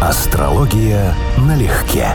Астрология налегке.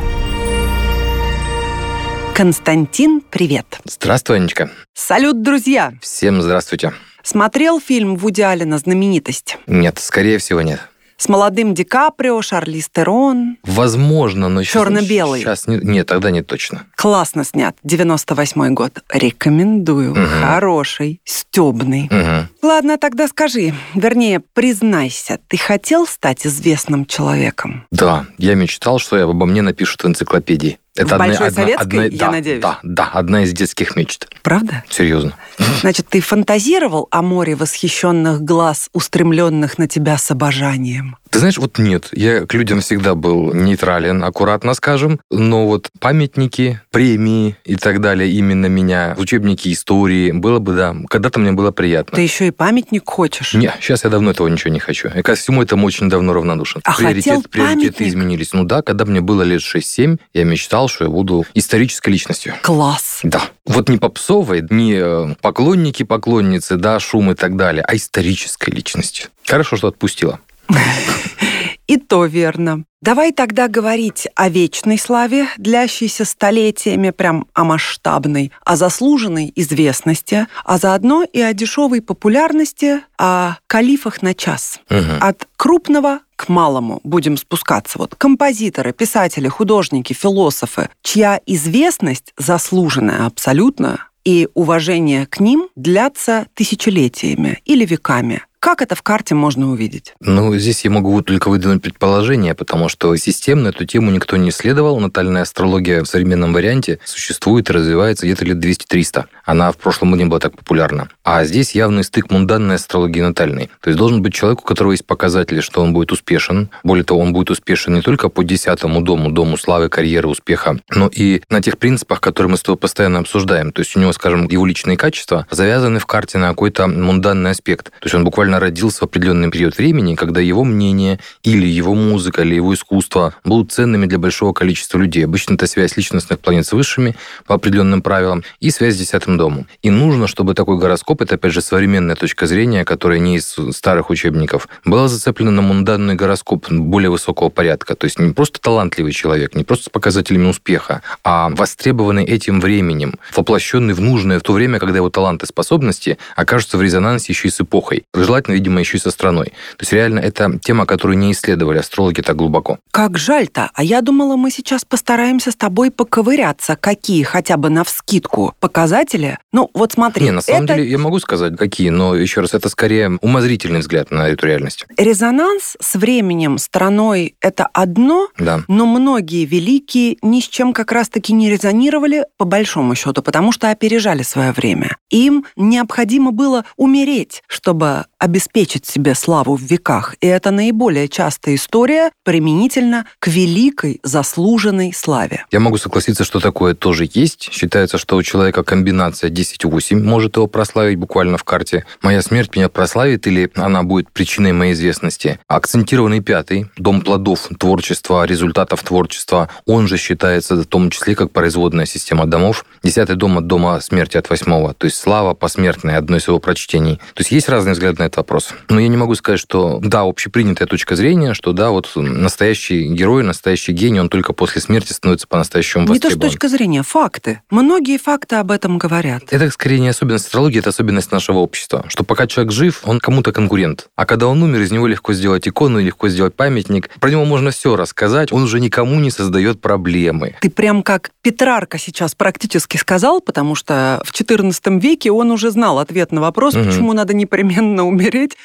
Константин, привет. Здравствуй, Анечка. Салют, друзья. Всем здравствуйте. Смотрел фильм Вуди Аллена «Знаменитость»? Нет, скорее всего, нет. С молодым Ди Каприо, Шарли Стерон. Возможно, но сейчас... Черно-белый. Сейчас не, нет, тогда не точно. Классно снят. 98 год. Рекомендую. Мгм. Хороший, стебный. Мгм. Ладно, тогда скажи, вернее, признайся, ты хотел стать известным человеком? Да, я мечтал, что обо мне напишут в энциклопедии. В Большой Советской, я да, надеюсь? Да, да, одна из детских мечт. Правда? Серьезно. Значит, ты фантазировал о море восхищенных глаз, устремленных на тебя с обожанием? Ты знаешь, вот нет, я к людям всегда был нейтрален, аккуратно скажем, но вот памятники, премии и так далее именно меня, учебники истории, было бы, да, когда-то мне было приятно. Ты еще и памятник хочешь? Не, сейчас я давно этого ничего не хочу. Я ко всему этому очень давно равнодушен. А хотел приоритеты памятник? изменились. Ну да, когда мне было лет 6-7, я мечтал, что я буду исторической личностью. Класс. Да. Вот не попсовой, не э, поклонники, поклонницы, да, шум и так далее, а исторической личностью. Хорошо, что отпустила. И то верно. Давай тогда говорить о вечной славе, длящейся столетиями, прям о масштабной, о заслуженной известности, а заодно и о дешевой популярности, о калифах на час. Мгм. От крупного к малому будем спускаться. Вот композиторы, писатели, художники, философы, чья известность заслуженная абсолютно, и уважение к ним длятся тысячелетиями или веками. Как это в карте можно увидеть? Ну, здесь я могу только выдвинуть предположение, потому что системно эту тему никто не исследовал. Натальная астрология в современном варианте существует и развивается где-то лет 200-300. Она в прошлом не была так популярна. А здесь явный стык мунданной астрологии и натальной. То есть должен быть человек, у которого есть показатели, что он будет успешен. Более того, он будет успешен не только по десятому дому, дому славы, карьеры, успеха, но и на тех принципах, которые мы с тобой постоянно обсуждаем. То есть у него, скажем, его личные качества завязаны в карте на какой-то мунданный аспект. То есть он буквально родился в определенный период времени, когда его мнение или его музыка, или его искусство будут ценными для большого количества людей. Обычно это связь личностных планет с высшими по определенным правилам и связь с десятым домом. И нужно, чтобы такой гороскоп, это опять же современная точка зрения, которая не из старых учебников, была зацеплена на мунданный гороскоп более высокого порядка. То есть не просто талантливый человек, не просто с показателями успеха, а востребованный этим временем, воплощенный в нужное в то время, когда его таланты и способности окажутся в резонансе еще и с эпохой. Желательно, видимо, еще и со страной. То есть реально это тема, которую не исследовали астрологи так глубоко. Как жаль-то. А я думала, мы сейчас постараемся с тобой поковыряться, какие хотя бы навскидку показатели. Ну, вот смотри. не, на самом это деле я могу сказать, какие, но еще раз, это скорее умозрительный взгляд на эту реальность. резонанс с временем, страной — это одно, Да. но многие великие ни с чем как раз-таки не резонировали, по большому счету, потому что опережали свое время. Им необходимо было умереть, чтобы обеспечить себе славу в веках. И это наиболее частая история применительно к великой заслуженной славе. Я могу согласиться, что такое тоже есть. Считается, что у человека комбинация 10-8 может его прославить буквально в карте. Моя смерть меня прославит или она будет причиной моей известности. Акцентированный пятый, дом плодов, творчества, результатов творчества, он же считается в том числе как производная система домов. Десятый дом от дома смерти от восьмого, то есть слава посмертная, одно из его прочтений. То есть есть разные взгляды на этот вопрос. Но я не могу сказать, что да, общепринятая точка зрения, что да, вот настоящий герой, настоящий гений, он только после смерти становится по-настоящему Не то, что востребован. точка зрения, факты. Многие факты об этом говорят. Это скорее не особенность астрологии, это особенность нашего общества. Что пока человек жив, он кому-то конкурент. А когда он умер, из него легко сделать икону, легко сделать памятник. Про него можно все рассказать, он уже никому не создает проблемы. Ты прям как Петрарка сейчас практически сказал, потому что в XIV веке он уже знал ответ на вопрос, Мгм. почему надо непременно умереть,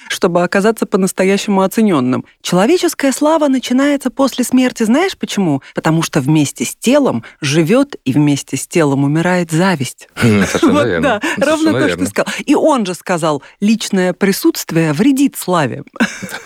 чтобы оказаться по-настоящему оцененным. Человеческая слава начинается после смерти. Знаешь почему? Потому что вместе с телом живет и вместе с телом умирает зависть. Вот да, ровно то, что ты сказал. И он же сказал, личное присутствие вредит славе.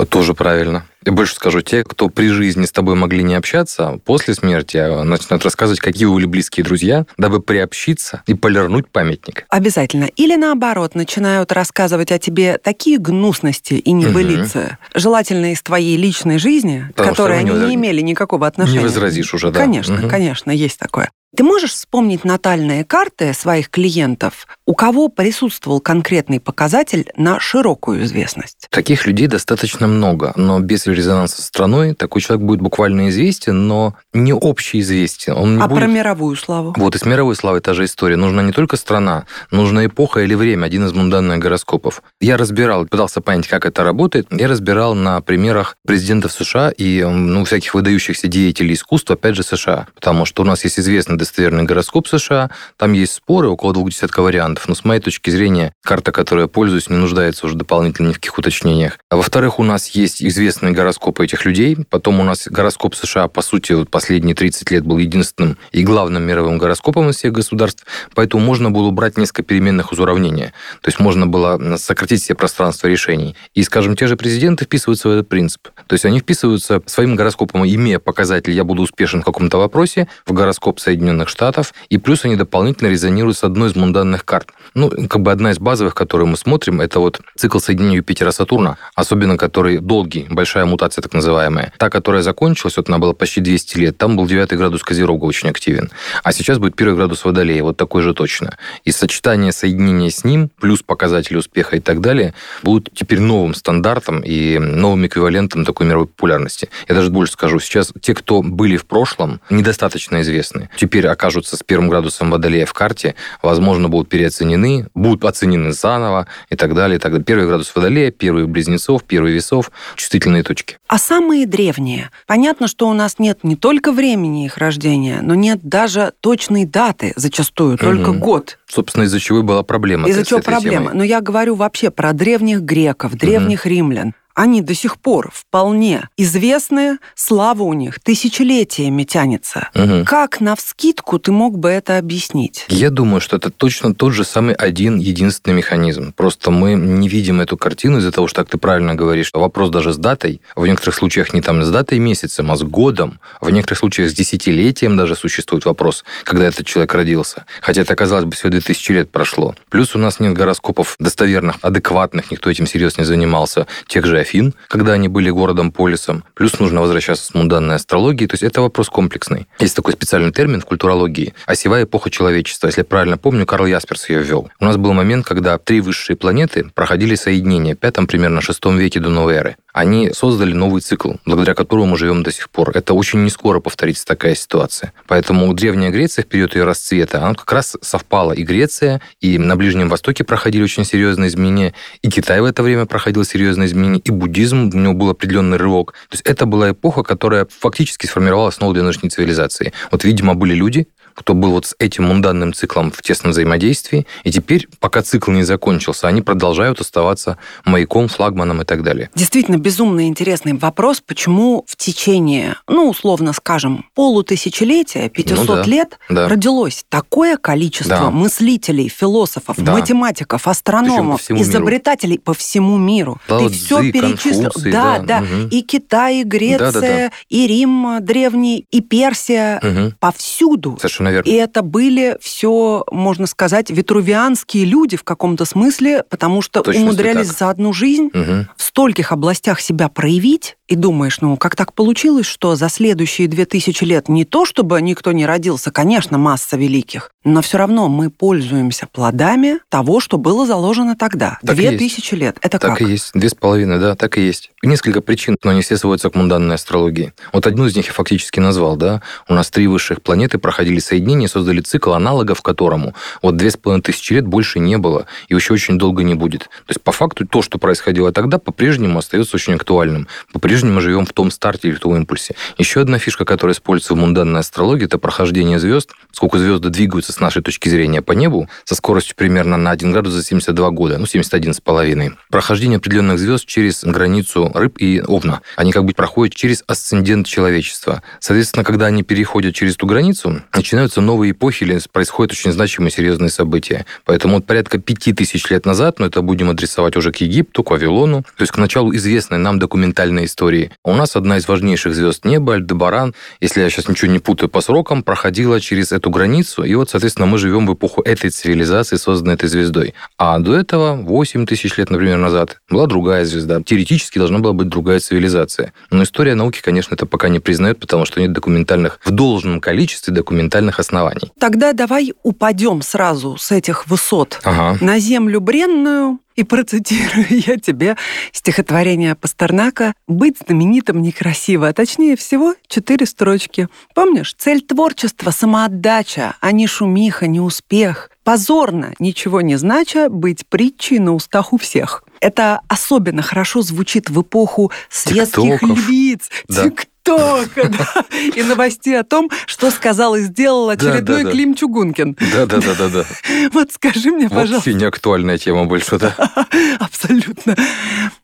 Тоже правильно. Я больше скажу, те, кто при жизни с тобой могли не общаться, после смерти а, начинают рассказывать, какие были близкие друзья, дабы приобщиться и полирнуть памятник. Обязательно. Или наоборот, начинают рассказывать о тебе такие гнусности и небылицы, желательно из твоей личной жизни, Потому которые они не не имели никакого отношения. Не возразишь уже, да. Конечно, Мгм. конечно, есть такое. Ты можешь вспомнить натальные карты своих клиентов, у кого присутствовал конкретный показатель на широкую известность? Таких людей достаточно много, но без резонанса с страной такой человек будет буквально известен, но не общеизвестен. Он не а будет... про мировую славу? Вот и с мировой славой та же история. Нужна не только страна, нужна эпоха или время, один из мунданных гороскопов. Я разбирал, пытался понять, как это работает. Я разбирал на примерах президентов США и ну, всяких выдающихся деятелей искусства, опять же, США. Потому что у нас есть известный достоверный гороскоп США, там есть споры, около двух десятков вариантов, но с моей точки зрения карта, которой я пользуюсь, не нуждается уже дополнительно ни в каких уточнениях. А во-вторых, у нас есть известные гороскопы этих людей, потом у нас гороскоп США, по сути, вот последние 30 лет был единственным и главным мировым гороскопом из всех государств, поэтому можно было убрать несколько переменных из уравнения. То есть можно было сократить все пространство решений. И, скажем, те же президенты вписываются в этот принцип. То есть они вписываются своим гороскопом, имея показатель «я буду успешен в каком-то вопросе», в гороскоп Соединенных Штатов, и плюс они дополнительно резонируют с одной из мунданных карт. Ну, как бы одна из базовых, которую мы смотрим, это вот цикл соединения Юпитера-Сатурна, особенно который долгий, большая мутация так называемая. Та, которая закончилась, вот она была почти 200 лет, там был 9 градус Козерога очень активен. А сейчас будет первый градус Водолея, вот такой же точно. И сочетание соединения с ним, плюс показатели успеха и так далее, будут теперь новым стандартом и новым эквивалентом такой мировой популярности. Я даже больше скажу, сейчас те, кто были в прошлом, недостаточно известны. Теперь окажутся с первым градусом Водолея в карте, возможно, будут переоценены, будут оценены заново и так далее. И так далее. Первый градус Водолея, первый близнецов, первый весов, чувствительные точки. А самые древние? Понятно, что у нас нет не только времени их рождения, но нет даже точной даты зачастую, только угу. год. Собственно, из-за чего и была проблема. Из-за чего проблема? Темой. Но я говорю вообще про древних греков, древних угу. римлян они до сих пор вполне известны, слава у них тысячелетиями тянется. Угу. Как на вскидку ты мог бы это объяснить? Я думаю, что это точно тот же самый один единственный механизм. Просто мы не видим эту картину из-за того, что, как ты правильно говоришь, вопрос даже с датой, в некоторых случаях не там с датой месяцем, а с годом, в некоторых случаях с десятилетием даже существует вопрос, когда этот человек родился. Хотя это, казалось бы, всего 2000 лет прошло. Плюс у нас нет гороскопов достоверных, адекватных, никто этим серьезно не занимался, тех же Афин, когда они были городом-полисом. Плюс нужно возвращаться с мунданной астрологией. То есть это вопрос комплексный. Есть такой специальный термин в культурологии – осевая эпоха человечества. Если я правильно помню, Карл Ясперс ее ввел. У нас был момент, когда три высшие планеты проходили соединение в пятом, примерно шестом веке до новой эры они создали новый цикл, благодаря которому мы живем до сих пор. Это очень не скоро повторится такая ситуация. Поэтому Древняя Греция в период ее расцвета, она как раз совпала и Греция, и на Ближнем Востоке проходили очень серьезные изменения, и Китай в это время проходил серьезные изменения, и буддизм, у него был определенный рывок. То есть это была эпоха, которая фактически сформировала основу для нынешней цивилизации. Вот, видимо, были люди, кто был вот с этим мунданным циклом в тесном взаимодействии, и теперь, пока цикл не закончился, они продолжают оставаться маяком, флагманом и так далее. Действительно, безумно интересный вопрос, почему в течение, ну, условно скажем, полутысячелетия, 500 ну, да, лет да. родилось такое количество да. мыслителей, философов, да. математиков, астрономов, по изобретателей миру. по всему миру. Лао Ты все перечислил. Да, да, да. Угу. И Китай, и Греция, да, да, да. и Рим древний, и Персия. Угу. Повсюду. Совершенно верно. И это были все, можно сказать, витрувианские люди в каком-то смысле, потому что Точно умудрялись за одну жизнь угу. в стольких областях себя проявить, и думаешь, ну, как так получилось, что за следующие две тысячи лет не то, чтобы никто не родился, конечно, масса великих, но все равно мы пользуемся плодами того, что было заложено тогда. Две тысячи лет. Это так как? Так и есть. Две с половиной, да, так и есть. Несколько причин, но они все сводятся к мунданной астрологии. Вот одну из них я фактически назвал, да. У нас три высших планеты проходили соединение, создали цикл, аналогов которому вот две с половиной тысячи лет больше не было и еще очень долго не будет. То есть, по факту, то, что происходило тогда, по-прежнему остается очень актуальным. По-прежнему по-прежнему живем в том старте или в том импульсе. Еще одна фишка, которая используется в мунданной астрологии, это прохождение звезд. Сколько звезды двигаются с нашей точки зрения по небу со скоростью примерно на 1 градус за 72 года, ну, 71 с половиной. Прохождение определенных звезд через границу рыб и овна. Они как бы проходят через асцендент человечества. Соответственно, когда они переходят через эту границу, начинаются новые эпохи или происходят очень значимые серьезные события. Поэтому вот порядка 5000 лет назад, но это будем адресовать уже к Египту, к Вавилону, то есть к началу известной нам документальной истории. У нас одна из важнейших звезд неба, Альдебаран, если я сейчас ничего не путаю по срокам, проходила через эту границу, и вот, соответственно, мы живем в эпоху этой цивилизации, созданной этой звездой. А до этого, 8 тысяч лет, например, назад, была другая звезда. Теоретически должна была быть другая цивилизация. Но история науки, конечно, это пока не признает, потому что нет документальных, в должном количестве документальных оснований. Тогда давай упадем сразу с этих высот ага. на землю бренную, и процитирую я тебе стихотворение Пастернака «Быть знаменитым некрасиво», а точнее всего четыре строчки. Помнишь? Цель творчества — самоотдача, а не шумиха, не успех. Позорно, ничего не знача, быть притчей на устах у всех. Это особенно хорошо звучит в эпоху светских Тиктоков. львиц, да. ТикТока, да, и новостей о том, что сказал и сделал очередной да, да, да. Клим Чугункин. Да-да-да-да-да. Вот скажи мне, пожалуйста. Вообще не актуальная тема больше, да? Абсолютно.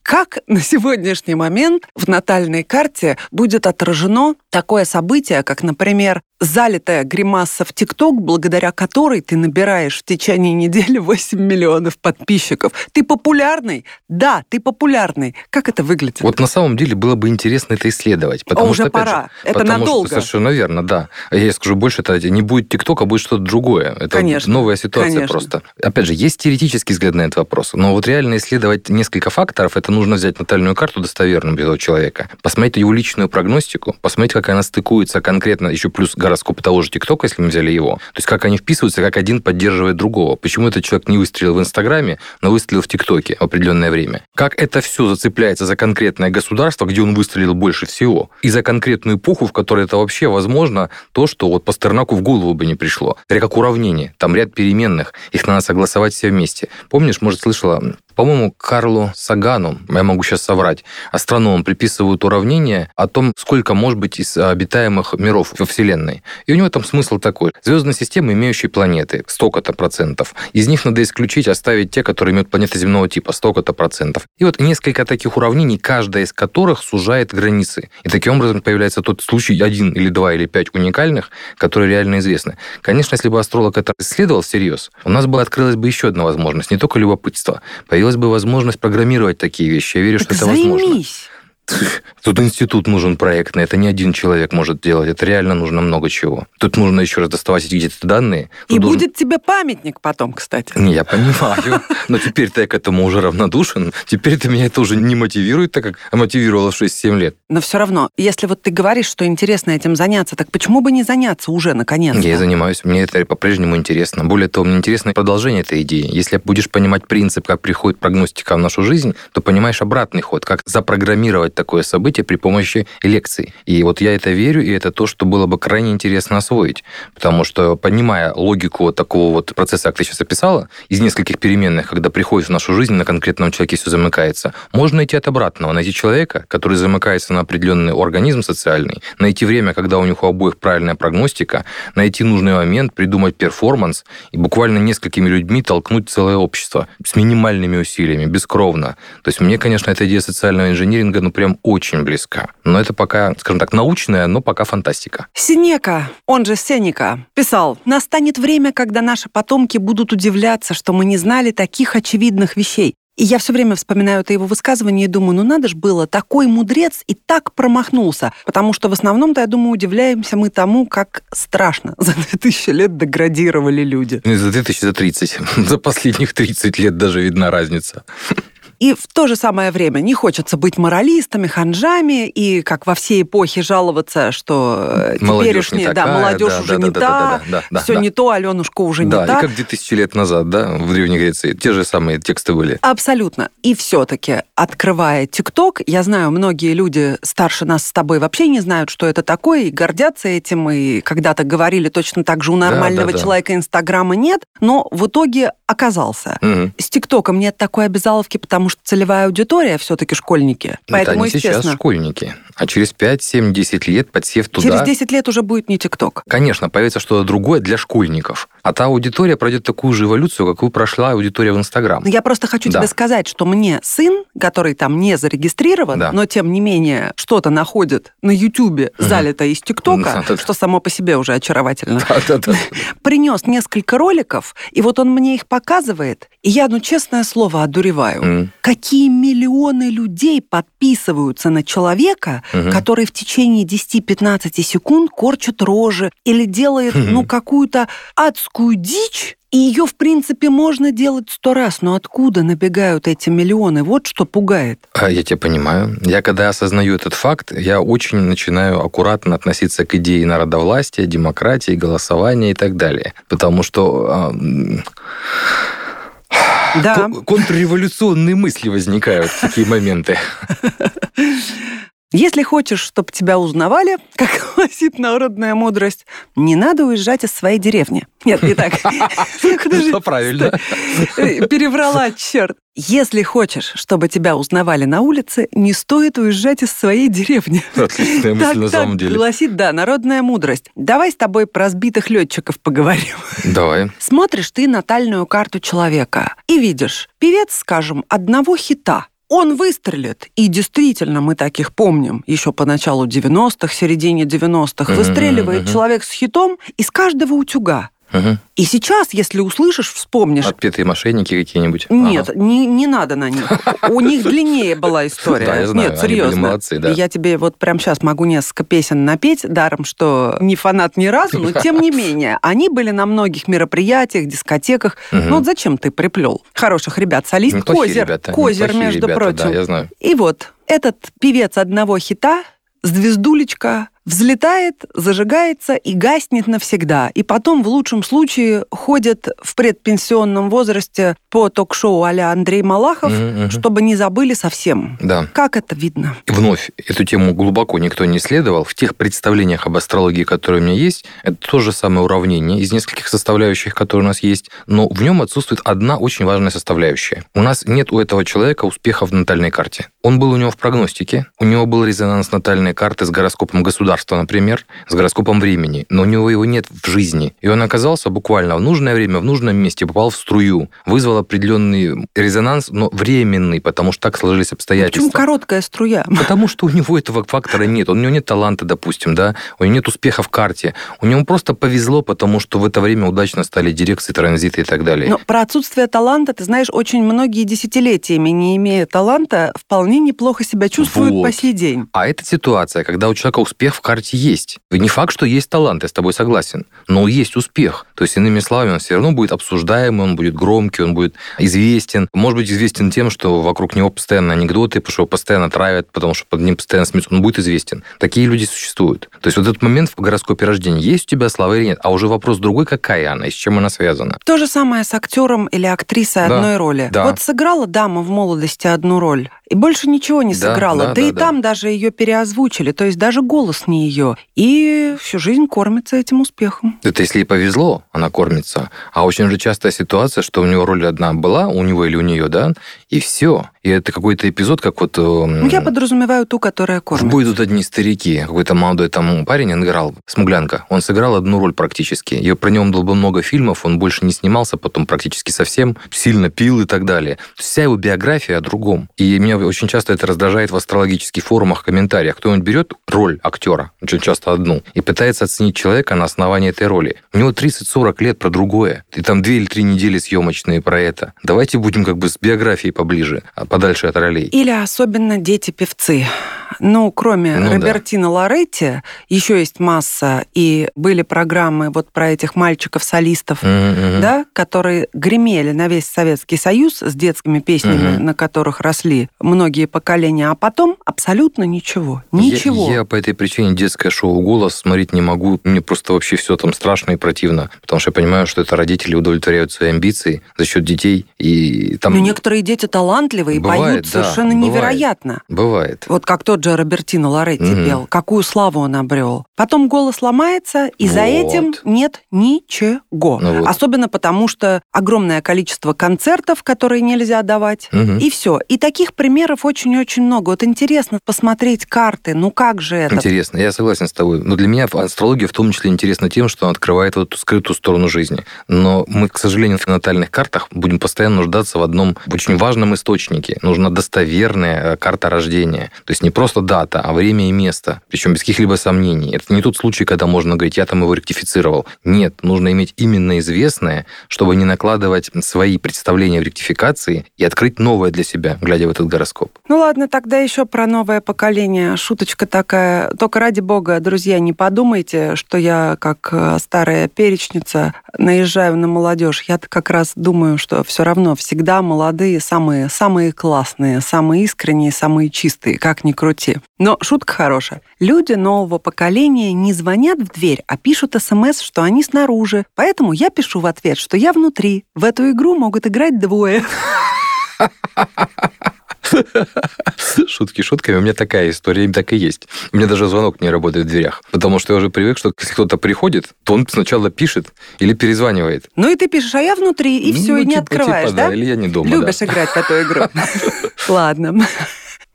Как на сегодняшний момент в натальной карте будет отражено такое событие, как, например, залитая гримаса в ТикТок, благодаря которой ты набираешь в течение недели 8 миллионов подписчиков. Ты популярный? Да, ты популярный. Как это выглядит? Вот на самом деле было бы интересно это исследовать. Потому О, уже что, пора. Же, это потому надолго. Что, совершенно верно, да. Я скажу больше, это не будет ТикТок, а будет что-то другое. Это конечно, новая ситуация конечно. просто. Опять же, есть теоретический взгляд на этот вопрос, но вот реально исследовать несколько факторов, это нужно взять натальную карту достоверную этого человека, посмотреть его личную прогностику, посмотреть, как она стыкуется конкретно, еще плюс гороскоп того же ТикТока, если мы взяли его. То есть как они вписываются, как один поддерживает другого. Почему этот человек не выстрелил в Инстаграме, но выстрелил в ТикТоке в определенное время. Как это все зацепляется за конкретное государство, где он выстрелил больше всего, и за конкретную эпоху, в которой это вообще возможно, то, что вот Пастернаку в голову бы не пришло. Это как уравнение. Там ряд переменных, их надо согласовать все вместе. Помнишь, может, слышала по-моему, Карлу Сагану, я могу сейчас соврать, астрономам приписывают уравнение о том, сколько может быть из обитаемых миров во Вселенной. И у него там смысл такой. Звездная система, имеющие планеты, столько-то процентов. Из них надо исключить, оставить те, которые имеют планеты земного типа, столько-то процентов. И вот несколько таких уравнений, каждая из которых сужает границы. И таким образом появляется тот случай, один или два или пять уникальных, которые реально известны. Конечно, если бы астролог это исследовал всерьез, у нас бы открылась бы еще одна возможность, не только любопытство. Появилась появилась бы возможность программировать такие вещи. Я верю, так что это займись. возможно. Тут институт нужен проектный, это не один человек может делать, это реально нужно много чего. Тут нужно еще раз доставать где-то данные. Тут И должен... будет тебе памятник потом, кстати. Не, я понимаю, но теперь-то я к этому уже равнодушен. Теперь-то меня это уже не мотивирует, так как мотивировало в 6-7 лет. Но все равно, если вот ты говоришь, что интересно этим заняться, так почему бы не заняться уже, наконец -то? Я занимаюсь, мне это по-прежнему интересно. Более того, мне интересно продолжение этой идеи. Если будешь понимать принцип, как приходит прогностика в нашу жизнь, то понимаешь обратный ход, как запрограммировать такое событие при помощи лекций. И вот я это верю, и это то, что было бы крайне интересно освоить. Потому что, понимая логику такого вот процесса, как ты сейчас описала, из нескольких переменных, когда приходит в нашу жизнь, на конкретном человеке все замыкается, можно найти от обратного, найти человека, который замыкается на определенный организм социальный, найти время, когда у них у обоих правильная прогностика, найти нужный момент, придумать перформанс и буквально несколькими людьми толкнуть целое общество с минимальными усилиями, бескровно. То есть мне, конечно, эта идея социального инжиниринга, ну, прям прям очень близка. Но это пока, скажем так, научная, но пока фантастика. Синека, он же Сенека, писал, «Настанет время, когда наши потомки будут удивляться, что мы не знали таких очевидных вещей. И я все время вспоминаю это его высказывание и думаю, ну надо же было, такой мудрец и так промахнулся. Потому что в основном-то, я думаю, удивляемся мы тому, как страшно за 2000 лет деградировали люди. Не за 2000, за 30. За последних 30 лет даже видна разница. И в то же самое время не хочется быть моралистами, ханжами и, как во всей эпохе, жаловаться, что э, теперешняя, да, молодежь да, уже да, не да, та, да, да, да, все да. не то, Аленушка уже да, не та. Да, и как 2000 лет назад, да, в Древней Греции, те же самые тексты были. Абсолютно. И все-таки, открывая ТикТок, я знаю, многие люди старше нас с тобой вообще не знают, что это такое, и гордятся этим, и когда-то говорили точно так же, у нормального да, да, человека Инстаграма нет, но в итоге оказался. Угу. С ТикТоком нет такой обязаловки, потому что целевая аудитория все-таки школьники. Поэтому, это они сейчас школьники. А через 5, 7, 10 лет, подсев туда... Через 10 лет уже будет не ТикТок. Конечно, появится что-то другое для школьников. А та аудитория пройдет такую же эволюцию, какую прошла аудитория в Инстаграм. Я просто хочу да. тебе сказать, что мне сын, который там не зарегистрирован, да. но тем не менее что-то находит на Ютубе, угу. залито из ТикТока, да, что само по себе уже очаровательно, принес несколько роликов, и вот он мне их показывает, И я, ну, честное слово, одуреваю. М. Какие миллионы людей подписываются на человека, Мгм. который в течение 10-15 секунд корчит рожи или делает, Мгм. ну, какую-то адскую дичь, и ее, в принципе, можно делать сто раз. Но откуда набегают эти миллионы? Вот что пугает. А, Я тебя понимаю. Я когда осознаю этот факт, я очень начинаю аккуратно относиться к идее народовластия, демократии, голосования и так далее. Потому что м, Да. ко- контрреволюционные мысли возникают в такие моменты. Если хочешь, чтобы тебя узнавали, как гласит народная мудрость, не надо уезжать из своей деревни. Нет, не так. Подожди, Ну, правильно. Э, Переврала, черт. Если хочешь, чтобы тебя узнавали на улице, не стоит уезжать из своей деревни. Отличная мысль Так, на самом деле. гласит, да, народная мудрость. Давай с тобой про сбитых летчиков поговорим. Давай. Смотришь ты натальную карту человека и видишь, певец, скажем, одного хита. Он выстрелит, и действительно мы таких помним, еще по началу 90-х, середине 90-х, Мгм, выстреливает человек с хитом из каждого утюга. Мгм. И сейчас, если услышишь, вспомнишь, Отпетые мошенники какие-нибудь. нет, Ага. не, не надо на них. У них длиннее была история. Да, я знаю, Нет, они были серьезно. молодцы, да. Я тебе вот прямо сейчас могу несколько песен напеть, даром, что не фанат ни разу, но тем не менее, они были на многих мероприятиях, дискотеках. Ну вот зачем ты приплел? Хороших ребят, солист Неплохие Козер. ребята, Козер, между ребята, прочим. Да, я знаю. И вот этот певец одного хита, звездулечка, взлетает, зажигается и гаснет навсегда. И потом, в лучшем случае, ходит в предпенсионном возрасте по ток-шоу а Андрей Малахов, мгм. чтобы не забыли совсем. Да. Как это видно? Вновь, эту тему глубоко никто не исследовал. В тех представлениях об астрологии, которые у меня есть, это то же самое уравнение из нескольких составляющих, которые у нас есть, но в нем отсутствует одна очень важная составляющая. У нас нет у этого человека успеха в натальной карте. Он был у него в прогностике, у него был резонанс натальной карты с гороскопом государства, например, с гороскопом времени, но у него его нет в жизни. И он оказался буквально в нужное время, в нужном месте, попал в струю, вызвал определенный резонанс, но временный, потому что так сложились обстоятельства. Почему короткая струя? Потому что у него этого фактора нет. У него нет таланта, допустим, да, у него нет успеха в карте. У него просто повезло, потому что в это время удачно стали дирекции, транзиты и так далее. Но про отсутствие таланта, ты знаешь, очень многие десятилетиями, не имея таланта, вполне неплохо себя чувствуют Вот. по сей день. А это ситуация, когда у человека успех в карте есть. Не факт, что есть талант, я с тобой согласен, но есть успех. То есть, иными словами, он все равно будет обсуждаемый, он будет громкий, он будет известен. Может быть, известен тем, что вокруг него постоянно анекдоты, потому что его постоянно травят, потому что под ним постоянно смеются. Он будет известен. Такие люди существуют. То есть, вот этот момент в гороскопе рождения, есть у тебя слава или нет, а уже вопрос другой, какая она и с чем она связана. То же самое с актером или актрисой Да, одной роли. да. Вот сыграла дама в молодости одну роль, и больше ничего не Да, сыграла. да, Да, и да, там даже ее переозвучили, то есть даже голос не ее. И всю жизнь кормится этим успехом. Это если ей повезло, она кормится. А очень же частая ситуация, что у него роль одна была, у него или у нее, да, и все. И это какой-то эпизод, как вот... Ну, я подразумеваю ту, которая кормит. бой идут одни старики. Какой-то молодой там парень, играл, смуглянка. Он сыграл одну роль практически. И про него было бы много фильмов, он больше не снимался потом практически совсем, сильно пил и так далее. Вся его биография о другом. И меня очень часто это раздражает в астрологических форумах, комментариях. Кто-нибудь берет роль актера, очень часто одну, и пытается оценить человека на основании этой роли. У него 30-40 лет про другое. И там две или три недели съемочные про это. Давайте будем как бы с биографией поближе, а подальше от ролей. Или особенно дети-певцы. Ну, кроме Ну да. Робертино Лоретти, еще есть масса, и были программы вот про этих мальчиков-солистов, мгм. да, которые гремели на весь Советский Союз с детскими песнями, Мгм. на которых росли многие поколения, а потом абсолютно ничего. Ничего. Я, я по этой причине детское шоу «Голос» смотреть не могу. Мне просто вообще все там страшно и противно. Потому что я понимаю, что это родители удовлетворяют свои амбиции за счет детей. И там Но некоторые дети талантливые Бывает, поют да, совершенно бывает. невероятно. бывает. Вот как тот же Робертино Лоретти Мгм. пел. Какую славу он обрел. Потом голос ломается, и за Вот. этим нет ничего. Ну вот. Особенно потому, что огромное количество концертов, которые нельзя давать. Мгм. И все. И таких примеров очень-очень много. Вот интересно посмотреть карты. Ну как же это? Интересно, я согласен с тобой. Но для меня астрология в том числе интересна тем, что она открывает вот эту скрытую сторону жизни. Но мы, к сожалению, в натальных картах будем постоянно нуждаться в одном очень важном надежном источнике. Нужна достоверная э, карта рождения. То есть не просто дата, а время и место. Причем без каких-либо сомнений. Это не тот случай, когда можно говорить, я там его ректифицировал. Нет, нужно иметь именно известное, чтобы не накладывать свои представления в ректификации и открыть новое для себя, глядя в этот гороскоп. Ну ладно, тогда еще про новое поколение. Шуточка такая. Только ради бога, друзья, не подумайте, что я, как э, старая перечница, наезжаю на молодежь. Я-то как раз думаю, что все равно всегда молодые самые, самые классные, самые искренние, самые чистые, как ни крути. Но шутка хорошая. Люди нового поколения не звонят в дверь, а пишут смс, что они снаружи. Поэтому я пишу в ответ, что я внутри. В эту игру могут играть двое. Шутки шутками. У меня такая история, им так и есть. У меня даже звонок не работает в дверях. Потому что я уже привык, что если кто-то приходит, то он сначала пишет или перезванивает. Ну и ты пишешь, а я внутри, и все, ну, и не типа, открываешь, типа, да? Или я не дома, Любишь да. играть в эту игру. Ладно.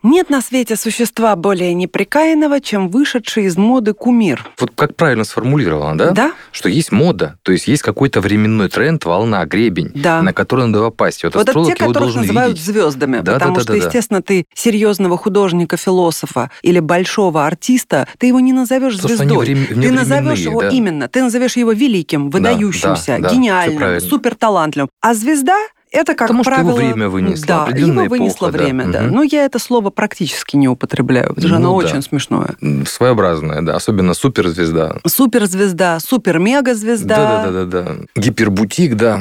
Нет на свете существа более неприкаянного, чем вышедший из моды кумир. Вот как правильно сформулировано, да? Да? Что есть мода, то есть есть какой-то временной тренд, волна, гребень, Да. на который надо попасть. Вот, Вот это те, его которых называют видеть. звездами, Да, потому да, да, что, да, да. естественно, ты серьезного художника, философа или большого артиста, ты его не назовешь Потому что они звездой. врем- ты назовешь его да. именно, ты назовешь его великим, выдающимся, да, да, гениальным, суперталантливым. А звезда это, как Потому что его правило... время вынесло, Да, его вынесло эпоха, да. время, да. Мгм. Но я это слово практически не употребляю, потому что Ну оно да. очень смешное. М, Своеобразная, да, особенно суперзвезда. Суперзвезда, супер-мега-звезда. Да-да-да-да. Гипербутик, да.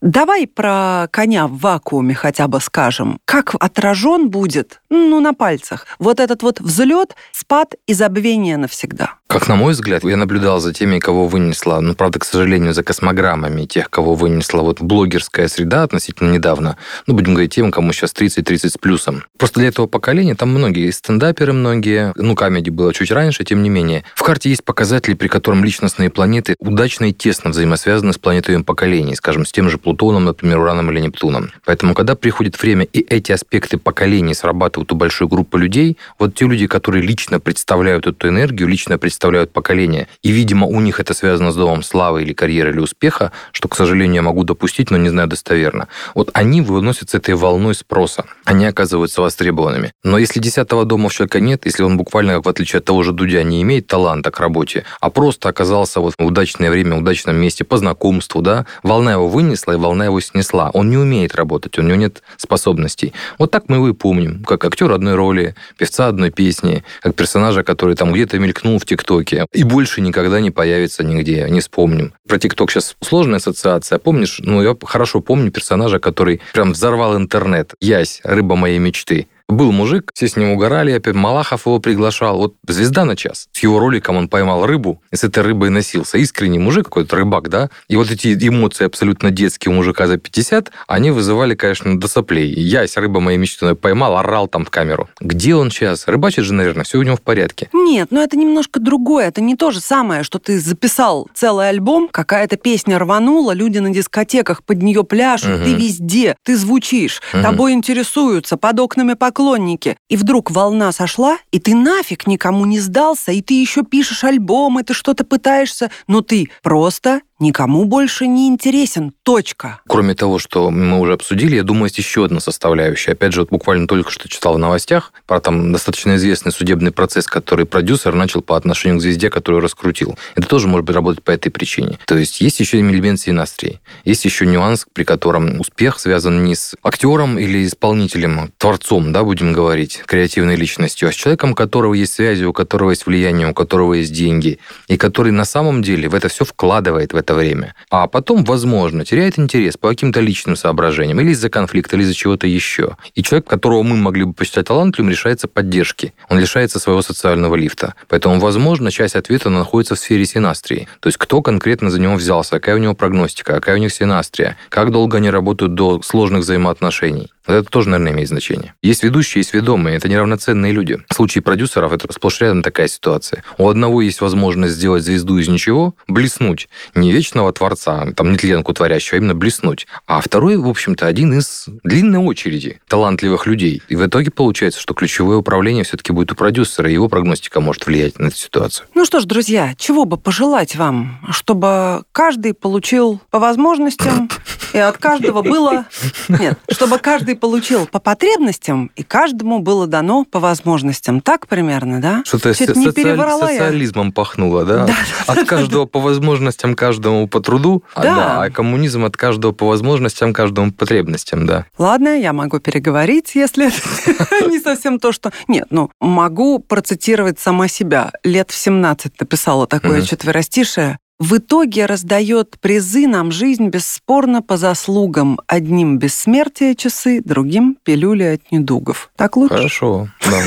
Давай про коня в вакууме хотя бы скажем. Как отражен будет, ну, на пальцах, вот этот вот взлет, спад и забвение навсегда. Как на мой взгляд, я наблюдал за теми, кого вынесла, ну, правда, к сожалению, за космограммами тех, кого вынесла вот блогерская среда относительно недавно. Ну, будем говорить тем, кому сейчас 30-30 с плюсом. Просто для этого поколения там многие стендаперы, многие, ну, камеди было чуть раньше, тем не менее. В карте есть показатели, при котором личностные планеты удачно и тесно взаимосвязаны с планетами поколений, скажем, с тем же Плутоном, например, Ураном или Нептуном. Поэтому, когда приходит время, и эти аспекты поколений срабатывают у большой группы людей, вот те люди, которые лично представляют эту энергию, лично представляют поколение, и, видимо, у них это связано с домом славы или карьеры или успеха, что, к сожалению, я могу допустить, но не знаю достоверно, вот они выносят с этой волной спроса. Они оказываются востребованными. Но если десятого дома у человека нет, если он буквально, в отличие от того же Дудя, не имеет таланта к работе, а просто оказался вот в удачное время, в удачном месте по знакомству, да, волна его вынесла, и волна его снесла. Он не умеет работать, у него нет способностей. Вот так мы его и помним, как актер одной роли, певца одной песни, как персонажа, который там где-то мелькнул в ТикТоке, и больше никогда не появится нигде, не вспомним. Про ТикТок сейчас сложная ассоциация. Помнишь, ну, я хорошо помню персонажа, который прям взорвал интернет. Ясь, рыба моей мечты. Был мужик, все с ним угорали, опять Малахов его приглашал. Вот звезда на час. С его роликом он поймал рыбу и с этой рыбой носился. Искренний мужик, какой-то рыбак, да? И вот эти эмоции абсолютно детские у мужика за 50, они вызывали, конечно, до соплей. Ясь, рыба моей мечты, поймал, орал там в камеру. Где он сейчас? Рыбачит же, наверное, все у него в порядке. Нет, но это немножко другое. Это не то же самое, что ты записал целый альбом, какая-то песня рванула, люди на дискотеках под нее пляшут, Мгм. ты везде, ты звучишь, Мгм. тобой интересуются, под окнами поклонники. И вдруг волна сошла, и ты нафиг никому не сдался, и ты еще пишешь альбомы, ты что-то пытаешься, но ты просто никому больше не интересен. Точка. Кроме того, что мы уже обсудили, я думаю, есть еще одна составляющая. Опять же, вот буквально только что читал в новостях про там достаточно известный судебный процесс, который продюсер начал по отношению к звезде, которую раскрутил. Это тоже может быть работать по этой причине. То есть есть еще элемент синастрии. Есть еще нюанс, при котором успех связан не с актером или исполнителем, творцом, да, будем говорить, креативной личностью, а с человеком, у которого есть связи, у которого есть влияние, у которого есть деньги, и который на самом деле в это все вкладывает в это время. А потом, возможно, теряет интерес по каким-то личным соображениям, или из-за конфликта, или из-за чего-то еще. И человек, которого мы могли бы посчитать талантливым, лишается поддержки. Он лишается своего социального лифта. Поэтому, возможно, часть ответа находится в сфере синастрии. То есть, кто конкретно за него взялся, какая у него прогностика, какая у них синастрия, как долго они работают до сложных взаимоотношений. Это тоже, наверное, имеет значение. Есть ведущие, есть ведомые. Это неравноценные люди. В случае продюсеров это сплошь рядом такая ситуация. У одного есть возможность сделать звезду из ничего, блеснуть. Не вечного творца, там, нетленку творящего, а именно блеснуть. А второй, в общем-то, один из длинной очереди талантливых людей. И в итоге получается, что ключевое управление все-таки будет у продюсера, и его прогностика может влиять на эту ситуацию. Ну что ж, друзья, чего бы пожелать вам, чтобы каждый получил по возможностям, и от каждого было... Нет, чтобы каждый получил по потребностям, и каждому было дано по возможностям. Так примерно, да? Что-то Чё-то социаль- не я. социализмом пахнуло, да? Да. От каждого по возможностям, каждому по труду, а, Да. да, а коммунизм от каждого по возможностям, каждому по потребностям, да. Ладно, я могу переговорить, если это не совсем то, что... Нет, ну, могу процитировать сама себя. Лет в 17 написала такое четверостишее. В итоге раздает призы нам жизнь бесспорно по заслугам. Одним бессмертие часы, другим пилюли от недугов. Так лучше? Хорошо, да.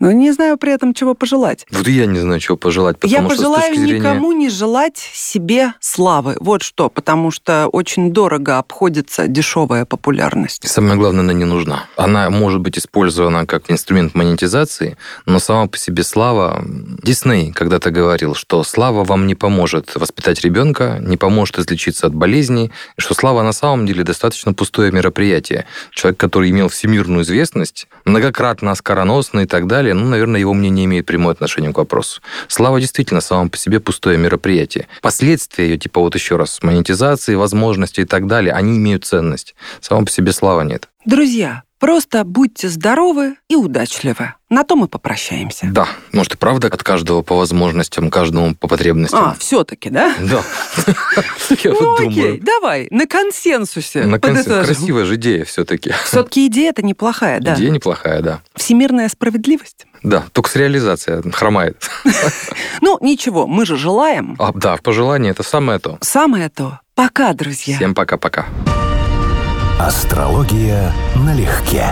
Но не знаю при этом, чего пожелать. Вот и я не знаю, чего пожелать, потому Я что пожелаю зрения... никому не желать себе славы. Вот что, потому что очень дорого обходится дешевая популярность. И Самое главное, она не нужна. Она может быть использована как инструмент монетизации, но сама по себе слава... Дисней когда-то говорил, что слава вам не поможет воспитать ребенка, не поможет излечиться от болезней, что слава на самом деле достаточно пустое мероприятие. Человек, который имел всемирную известность, многократно оскароносный и так далее, ну, наверное, его мнение имеет прямое отношение к вопросу. Слава действительно сама по себе пустое мероприятие. Последствия ее, типа вот еще раз, монетизации, возможности и так далее, они имеют ценность. Сама по себе слава нет. Друзья, просто будьте здоровы и удачливы. На то мы попрощаемся. Да, может и правда от каждого по возможностям, каждому по потребностям. А, все-таки, да? Да. Я Ну окей, думаю. давай, на консенсусе. На подытожим. красивая же идея все-таки. Все-таки идея это неплохая, да. Идея неплохая, да. Всемирная справедливость. Да, только с реализацией хромает. Ну, ничего, мы же желаем. А, да, пожелание это самое то. Самое то. Пока, друзья. Всем пока-пока. Астрология налегке.